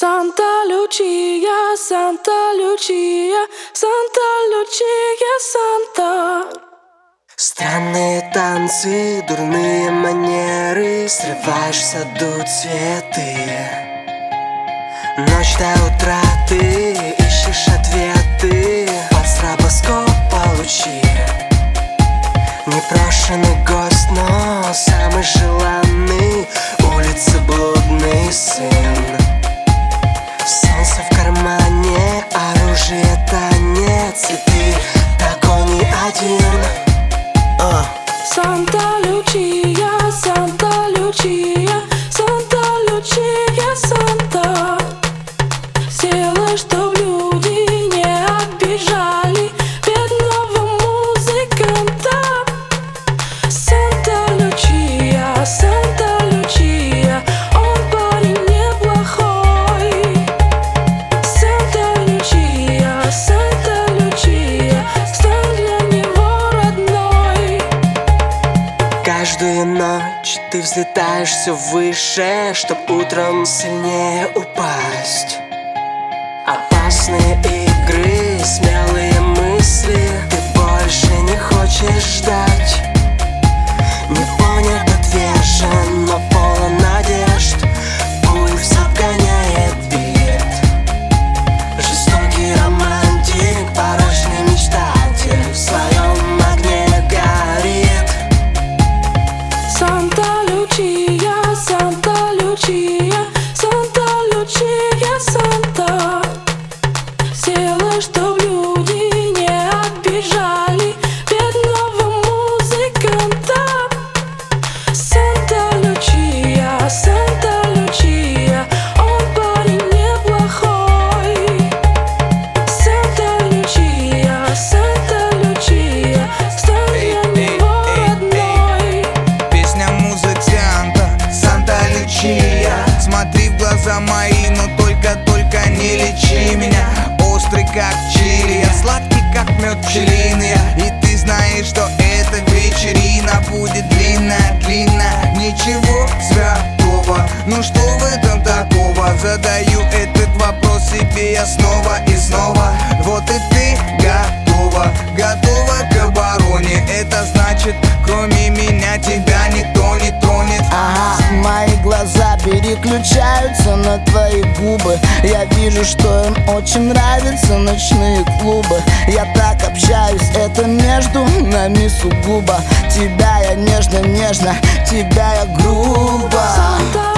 Санта Лючия, Санта Лючия, Санта Лючия, Санта. Странные танцы, дурные манеры Срываешь в саду цветы. Ночь до утра ты ищешь ответы Под стробоскоп получи. Непрошенный гость, но самый желанный Чтоб люди не обижали. Бедного музыканта Санта Лючия, Санта Лючия, он парень неплохой. Санта Лючия, Санта Лючия, стань для него родной. Каждую ночь ты взлетаешь все выше Чтоб утром сильнее упасть Опасные игры, смелые Смотри в глаза мои, но только-только не лечи меня. Острый как чили, я сладкий как мед пчелиный. И ты знаешь, что эта вечерина будет длинная-длинная Ничего святого, ну что в этом такого? Задаю этот вопрос себе я снова переключаются на твои губы. Я вижу, что им очень нравятся ночные клубы. Я так общаюсь, это между нами сугубо. Тебя я нежно-нежно, тебя я грубо